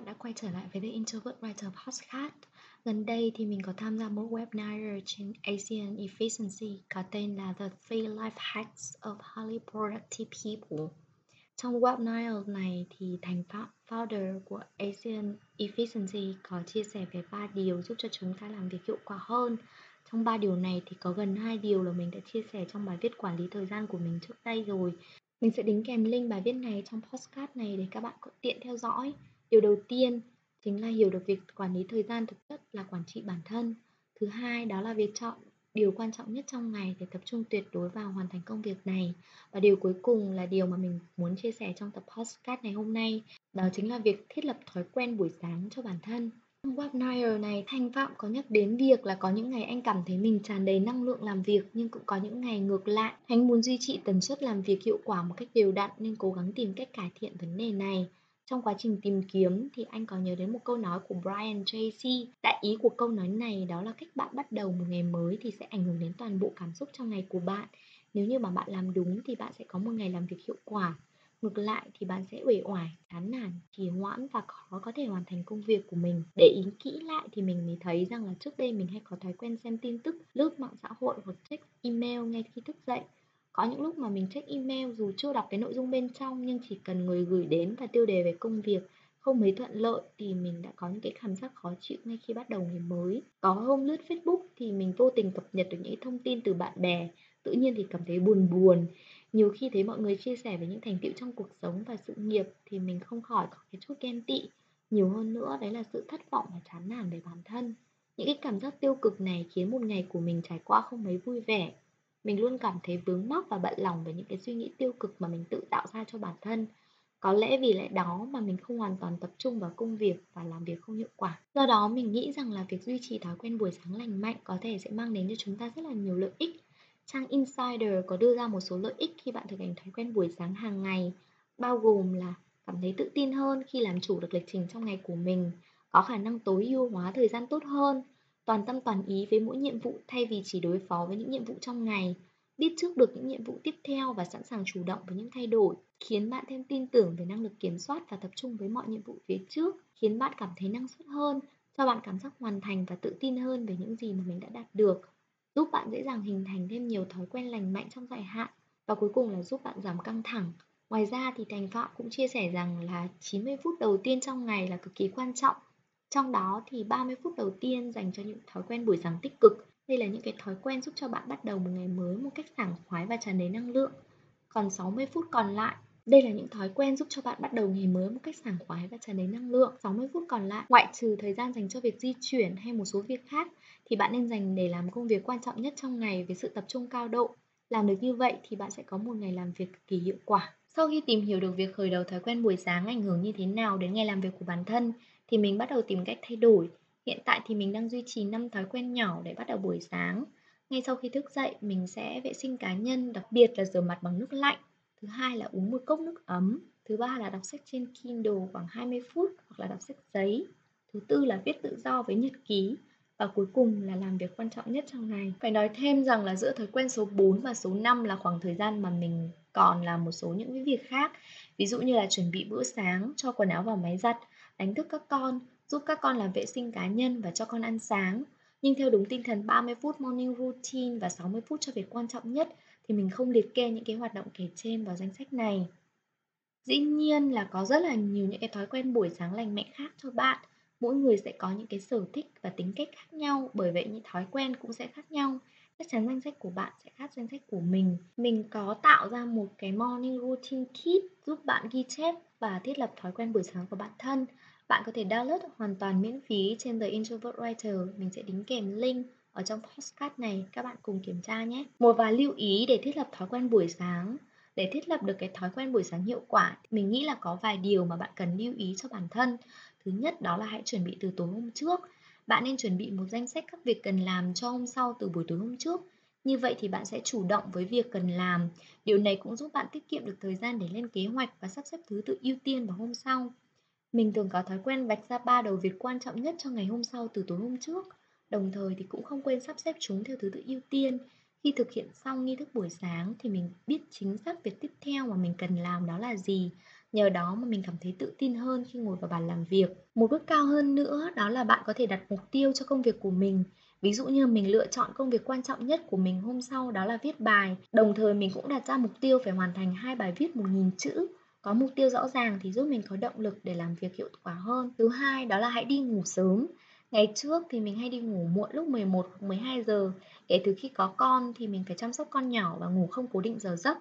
Bạn, các bạn đã quay trở lại với The Introvert Writer Podcast. Gần đây thì mình có tham gia một webinar trên Asian Efficiency có tên là The Three Life Hacks of Highly Productive People. Trong webinar này thì thành founder của Asian Efficiency có chia sẻ về ba điều giúp cho chúng ta làm việc hiệu quả hơn. Trong ba điều này thì có gần hai điều là mình đã chia sẻ trong bài viết quản lý thời gian của mình trước đây rồi mình sẽ đính kèm link bài viết này trong podcast này để các bạn có tiện theo dõi. Điều đầu tiên chính là hiểu được việc quản lý thời gian thực chất là quản trị bản thân. Thứ hai đó là việc chọn điều quan trọng nhất trong ngày để tập trung tuyệt đối vào hoàn thành công việc này. Và điều cuối cùng là điều mà mình muốn chia sẻ trong tập podcast này hôm nay, đó chính là việc thiết lập thói quen buổi sáng cho bản thân. Trong webinar này, Thanh Phạm có nhắc đến việc là có những ngày anh cảm thấy mình tràn đầy năng lượng làm việc nhưng cũng có những ngày ngược lại. Anh muốn duy trì tần suất làm việc hiệu quả một cách đều đặn nên cố gắng tìm cách cải thiện vấn đề này. Trong quá trình tìm kiếm thì anh có nhớ đến một câu nói của Brian Tracy. Đại ý của câu nói này đó là cách bạn bắt đầu một ngày mới thì sẽ ảnh hưởng đến toàn bộ cảm xúc trong ngày của bạn. Nếu như mà bạn làm đúng thì bạn sẽ có một ngày làm việc hiệu quả. Ngược lại thì bạn sẽ uể oải, chán nản, trì hoãn và khó có thể hoàn thành công việc của mình. Để ý kỹ lại thì mình mới thấy rằng là trước đây mình hay có thói quen xem tin tức, lướt mạng xã hội hoặc check email ngay khi thức dậy. Có những lúc mà mình check email dù chưa đọc cái nội dung bên trong nhưng chỉ cần người gửi đến và tiêu đề về công việc không mấy thuận lợi thì mình đã có những cái cảm giác khó chịu ngay khi bắt đầu ngày mới. Có hôm lướt Facebook thì mình vô tình cập nhật được những thông tin từ bạn bè, tự nhiên thì cảm thấy buồn buồn. Nhiều khi thấy mọi người chia sẻ về những thành tựu trong cuộc sống và sự nghiệp thì mình không khỏi có cái chút ghen tị. Nhiều hơn nữa đấy là sự thất vọng và chán nản về bản thân. Những cái cảm giác tiêu cực này khiến một ngày của mình trải qua không mấy vui vẻ mình luôn cảm thấy vướng mắc và bận lòng về những cái suy nghĩ tiêu cực mà mình tự tạo ra cho bản thân. Có lẽ vì lẽ đó mà mình không hoàn toàn tập trung vào công việc và làm việc không hiệu quả. Do đó mình nghĩ rằng là việc duy trì thói quen buổi sáng lành mạnh có thể sẽ mang đến cho chúng ta rất là nhiều lợi ích. Trang Insider có đưa ra một số lợi ích khi bạn thực hành thói quen buổi sáng hàng ngày, bao gồm là cảm thấy tự tin hơn khi làm chủ được lịch trình trong ngày của mình, có khả năng tối ưu hóa thời gian tốt hơn, toàn tâm toàn ý với mỗi nhiệm vụ thay vì chỉ đối phó với những nhiệm vụ trong ngày, biết trước được những nhiệm vụ tiếp theo và sẵn sàng chủ động với những thay đổi, khiến bạn thêm tin tưởng về năng lực kiểm soát và tập trung với mọi nhiệm vụ phía trước, khiến bạn cảm thấy năng suất hơn, cho bạn cảm giác hoàn thành và tự tin hơn về những gì mà mình đã đạt được giúp bạn dễ dàng hình thành thêm nhiều thói quen lành mạnh trong dài hạn và cuối cùng là giúp bạn giảm căng thẳng. Ngoài ra thì Thành Phạm cũng chia sẻ rằng là 90 phút đầu tiên trong ngày là cực kỳ quan trọng. Trong đó thì 30 phút đầu tiên dành cho những thói quen buổi sáng tích cực. Đây là những cái thói quen giúp cho bạn bắt đầu một ngày mới một cách sảng khoái và tràn đầy năng lượng. Còn 60 phút còn lại đây là những thói quen giúp cho bạn bắt đầu ngày mới một cách sảng khoái và tràn đầy năng lượng. 60 phút còn lại, ngoại trừ thời gian dành cho việc di chuyển hay một số việc khác, thì bạn nên dành để làm công việc quan trọng nhất trong ngày với sự tập trung cao độ. Làm được như vậy thì bạn sẽ có một ngày làm việc cực kỳ hiệu quả. Sau khi tìm hiểu được việc khởi đầu thói quen buổi sáng ảnh hưởng như thế nào đến ngày làm việc của bản thân, thì mình bắt đầu tìm cách thay đổi. Hiện tại thì mình đang duy trì 5 thói quen nhỏ để bắt đầu buổi sáng. Ngay sau khi thức dậy, mình sẽ vệ sinh cá nhân, đặc biệt là rửa mặt bằng nước lạnh thứ hai là uống một cốc nước ấm thứ ba là đọc sách trên Kindle khoảng 20 phút hoặc là đọc sách giấy thứ tư là viết tự do với nhật ký và cuối cùng là làm việc quan trọng nhất trong ngày. Phải nói thêm rằng là giữa thói quen số 4 và số 5 là khoảng thời gian mà mình còn làm một số những cái việc khác. Ví dụ như là chuẩn bị bữa sáng, cho quần áo vào máy giặt, đánh thức các con, giúp các con làm vệ sinh cá nhân và cho con ăn sáng. Nhưng theo đúng tinh thần 30 phút morning routine và 60 phút cho việc quan trọng nhất thì mình không liệt kê những cái hoạt động kể trên vào danh sách này. Dĩ nhiên là có rất là nhiều những cái thói quen buổi sáng lành mạnh khác cho bạn. Mỗi người sẽ có những cái sở thích và tính cách khác nhau, bởi vậy những thói quen cũng sẽ khác nhau. Chắc chắn danh sách của bạn sẽ khác danh sách của mình. Mình có tạo ra một cái morning routine kit giúp bạn ghi chép và thiết lập thói quen buổi sáng của bản thân. Bạn có thể download hoàn toàn miễn phí trên The Introvert Writer. Mình sẽ đính kèm link ở trong postcard này các bạn cùng kiểm tra nhé. Một vài lưu ý để thiết lập thói quen buổi sáng. Để thiết lập được cái thói quen buổi sáng hiệu quả, mình nghĩ là có vài điều mà bạn cần lưu ý cho bản thân. Thứ nhất đó là hãy chuẩn bị từ tối hôm trước. Bạn nên chuẩn bị một danh sách các việc cần làm cho hôm sau từ buổi tối hôm trước. Như vậy thì bạn sẽ chủ động với việc cần làm. Điều này cũng giúp bạn tiết kiệm được thời gian để lên kế hoạch và sắp xếp thứ tự ưu tiên vào hôm sau. Mình thường có thói quen vạch ra ba đầu việc quan trọng nhất cho ngày hôm sau từ tối hôm trước. Đồng thời thì cũng không quên sắp xếp chúng theo thứ tự ưu tiên. Khi thực hiện xong nghi thức buổi sáng thì mình biết chính xác việc tiếp theo mà mình cần làm đó là gì. Nhờ đó mà mình cảm thấy tự tin hơn khi ngồi vào bàn làm việc. Một bước cao hơn nữa đó là bạn có thể đặt mục tiêu cho công việc của mình. Ví dụ như mình lựa chọn công việc quan trọng nhất của mình hôm sau đó là viết bài. Đồng thời mình cũng đặt ra mục tiêu phải hoàn thành hai bài viết 1.000 chữ. Có mục tiêu rõ ràng thì giúp mình có động lực để làm việc hiệu quả hơn. Thứ hai đó là hãy đi ngủ sớm. Ngày trước thì mình hay đi ngủ muộn lúc 11 hoặc 12 giờ. Kể từ khi có con thì mình phải chăm sóc con nhỏ và ngủ không cố định giờ giấc.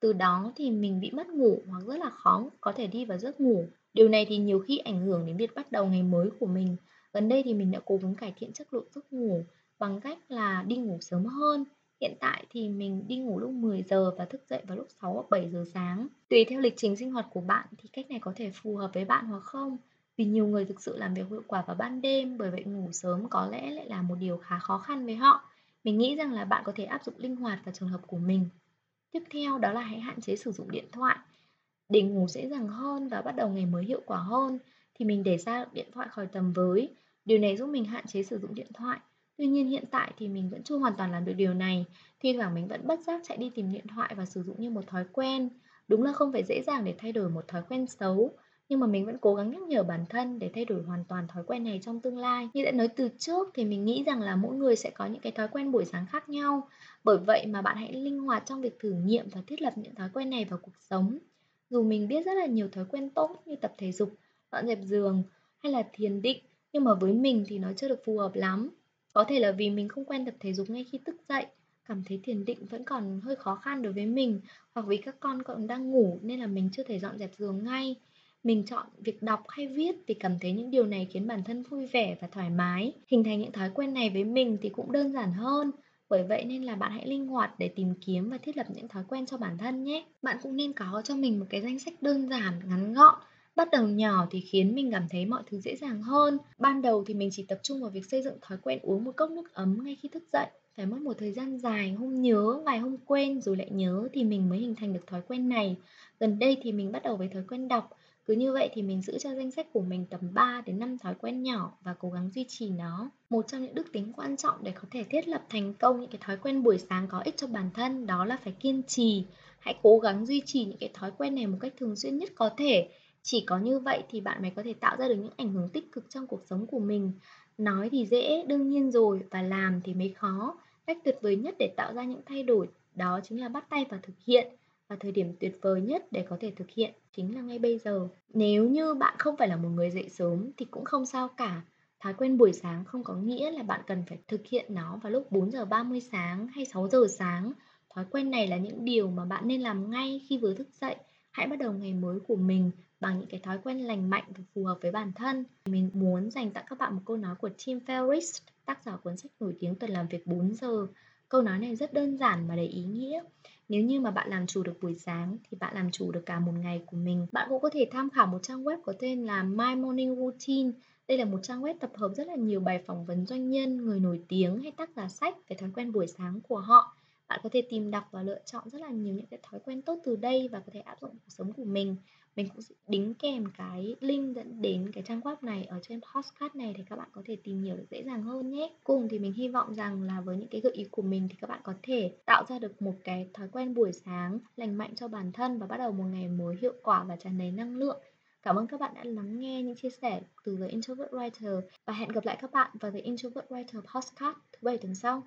Từ đó thì mình bị mất ngủ hoặc rất là khó có thể đi vào giấc ngủ. Điều này thì nhiều khi ảnh hưởng đến việc bắt đầu ngày mới của mình. Gần đây thì mình đã cố gắng cải thiện chất lượng giấc ngủ bằng cách là đi ngủ sớm hơn. Hiện tại thì mình đi ngủ lúc 10 giờ và thức dậy vào lúc 6 hoặc 7 giờ sáng. Tùy theo lịch trình sinh hoạt của bạn thì cách này có thể phù hợp với bạn hoặc không. Vì nhiều người thực sự làm việc hiệu quả vào ban đêm, bởi vậy ngủ sớm có lẽ lại là một điều khá khó khăn với họ. Mình nghĩ rằng là bạn có thể áp dụng linh hoạt vào trường hợp của mình. Tiếp theo đó là hãy hạn chế sử dụng điện thoại. Để ngủ dễ dàng hơn và bắt đầu ngày mới hiệu quả hơn thì mình để ra điện thoại khỏi tầm với. Điều này giúp mình hạn chế sử dụng điện thoại. Tuy nhiên hiện tại thì mình vẫn chưa hoàn toàn làm được điều này. Thi thoảng mình vẫn bất giác chạy đi tìm điện thoại và sử dụng như một thói quen. Đúng là không phải dễ dàng để thay đổi một thói quen xấu, nhưng mà mình vẫn cố gắng nhắc nhở bản thân để thay đổi hoàn toàn thói quen này trong tương lai. Như đã nói từ trước thì mình nghĩ rằng là mỗi người sẽ có những cái thói quen buổi sáng khác nhau. Bởi vậy mà bạn hãy linh hoạt trong việc thử nghiệm và thiết lập những thói quen này vào cuộc sống. Dù mình biết rất là nhiều thói quen tốt như tập thể dục, dọn dẹp giường hay là thiền định, nhưng mà với mình thì nó chưa được phù hợp lắm. Có thể là vì mình không quen tập thể dục ngay khi thức dậy, cảm thấy thiền định vẫn còn hơi khó khăn đối với mình, hoặc vì các con còn đang ngủ nên là mình chưa thể dọn dẹp giường ngay. Mình chọn việc đọc hay viết vì cảm thấy những điều này khiến bản thân vui vẻ và thoải mái. Hình thành những thói quen này với mình thì cũng đơn giản hơn. Bởi vậy nên là bạn hãy linh hoạt để tìm kiếm và thiết lập những thói quen cho bản thân nhé. Bạn cũng nên có cho mình một cái danh sách đơn giản, ngắn gọn. Bắt đầu nhỏ thì khiến mình cảm thấy mọi thứ dễ dàng hơn. Ban đầu thì mình chỉ tập trung vào việc xây dựng thói quen uống một cốc nước ấm ngay khi thức dậy. Phải mất một thời gian dài, hôm nhớ, vài hôm quên rồi lại nhớ thì mình mới hình thành được thói quen này. Gần đây thì mình bắt đầu với thói quen đọc cứ như vậy thì mình giữ cho danh sách của mình tầm 3 đến 5 thói quen nhỏ và cố gắng duy trì nó. Một trong những đức tính quan trọng để có thể thiết lập thành công những cái thói quen buổi sáng có ích cho bản thân đó là phải kiên trì. Hãy cố gắng duy trì những cái thói quen này một cách thường xuyên nhất có thể. Chỉ có như vậy thì bạn mới có thể tạo ra được những ảnh hưởng tích cực trong cuộc sống của mình. Nói thì dễ, đương nhiên rồi và làm thì mới khó. Cách tuyệt vời nhất để tạo ra những thay đổi đó chính là bắt tay và thực hiện và thời điểm tuyệt vời nhất để có thể thực hiện chính là ngay bây giờ. Nếu như bạn không phải là một người dậy sớm thì cũng không sao cả. Thói quen buổi sáng không có nghĩa là bạn cần phải thực hiện nó vào lúc 4 giờ 30 sáng hay 6 giờ sáng. Thói quen này là những điều mà bạn nên làm ngay khi vừa thức dậy. Hãy bắt đầu ngày mới của mình bằng những cái thói quen lành mạnh và phù hợp với bản thân. Mình muốn dành tặng các bạn một câu nói của Tim Ferriss, tác giả cuốn sách nổi tiếng tuần làm việc 4 giờ. Câu nói này rất đơn giản mà đầy ý nghĩa. Nếu như mà bạn làm chủ được buổi sáng thì bạn làm chủ được cả một ngày của mình. Bạn cũng có thể tham khảo một trang web có tên là My Morning Routine. Đây là một trang web tập hợp rất là nhiều bài phỏng vấn doanh nhân, người nổi tiếng hay tác giả sách về thói quen buổi sáng của họ. Bạn có thể tìm đọc và lựa chọn rất là nhiều những cái thói quen tốt từ đây và có thể áp dụng cuộc sống của mình mình cũng sẽ đính kèm cái link dẫn đến cái trang web này ở trên postcard này để các bạn có thể tìm hiểu được dễ dàng hơn nhé. Cùng thì mình hy vọng rằng là với những cái gợi ý của mình thì các bạn có thể tạo ra được một cái thói quen buổi sáng lành mạnh cho bản thân và bắt đầu một ngày mới hiệu quả và tràn đầy năng lượng. Cảm ơn các bạn đã lắng nghe những chia sẻ từ The Introvert Writer và hẹn gặp lại các bạn vào The Introvert Writer Podcast thứ bảy tuần sau.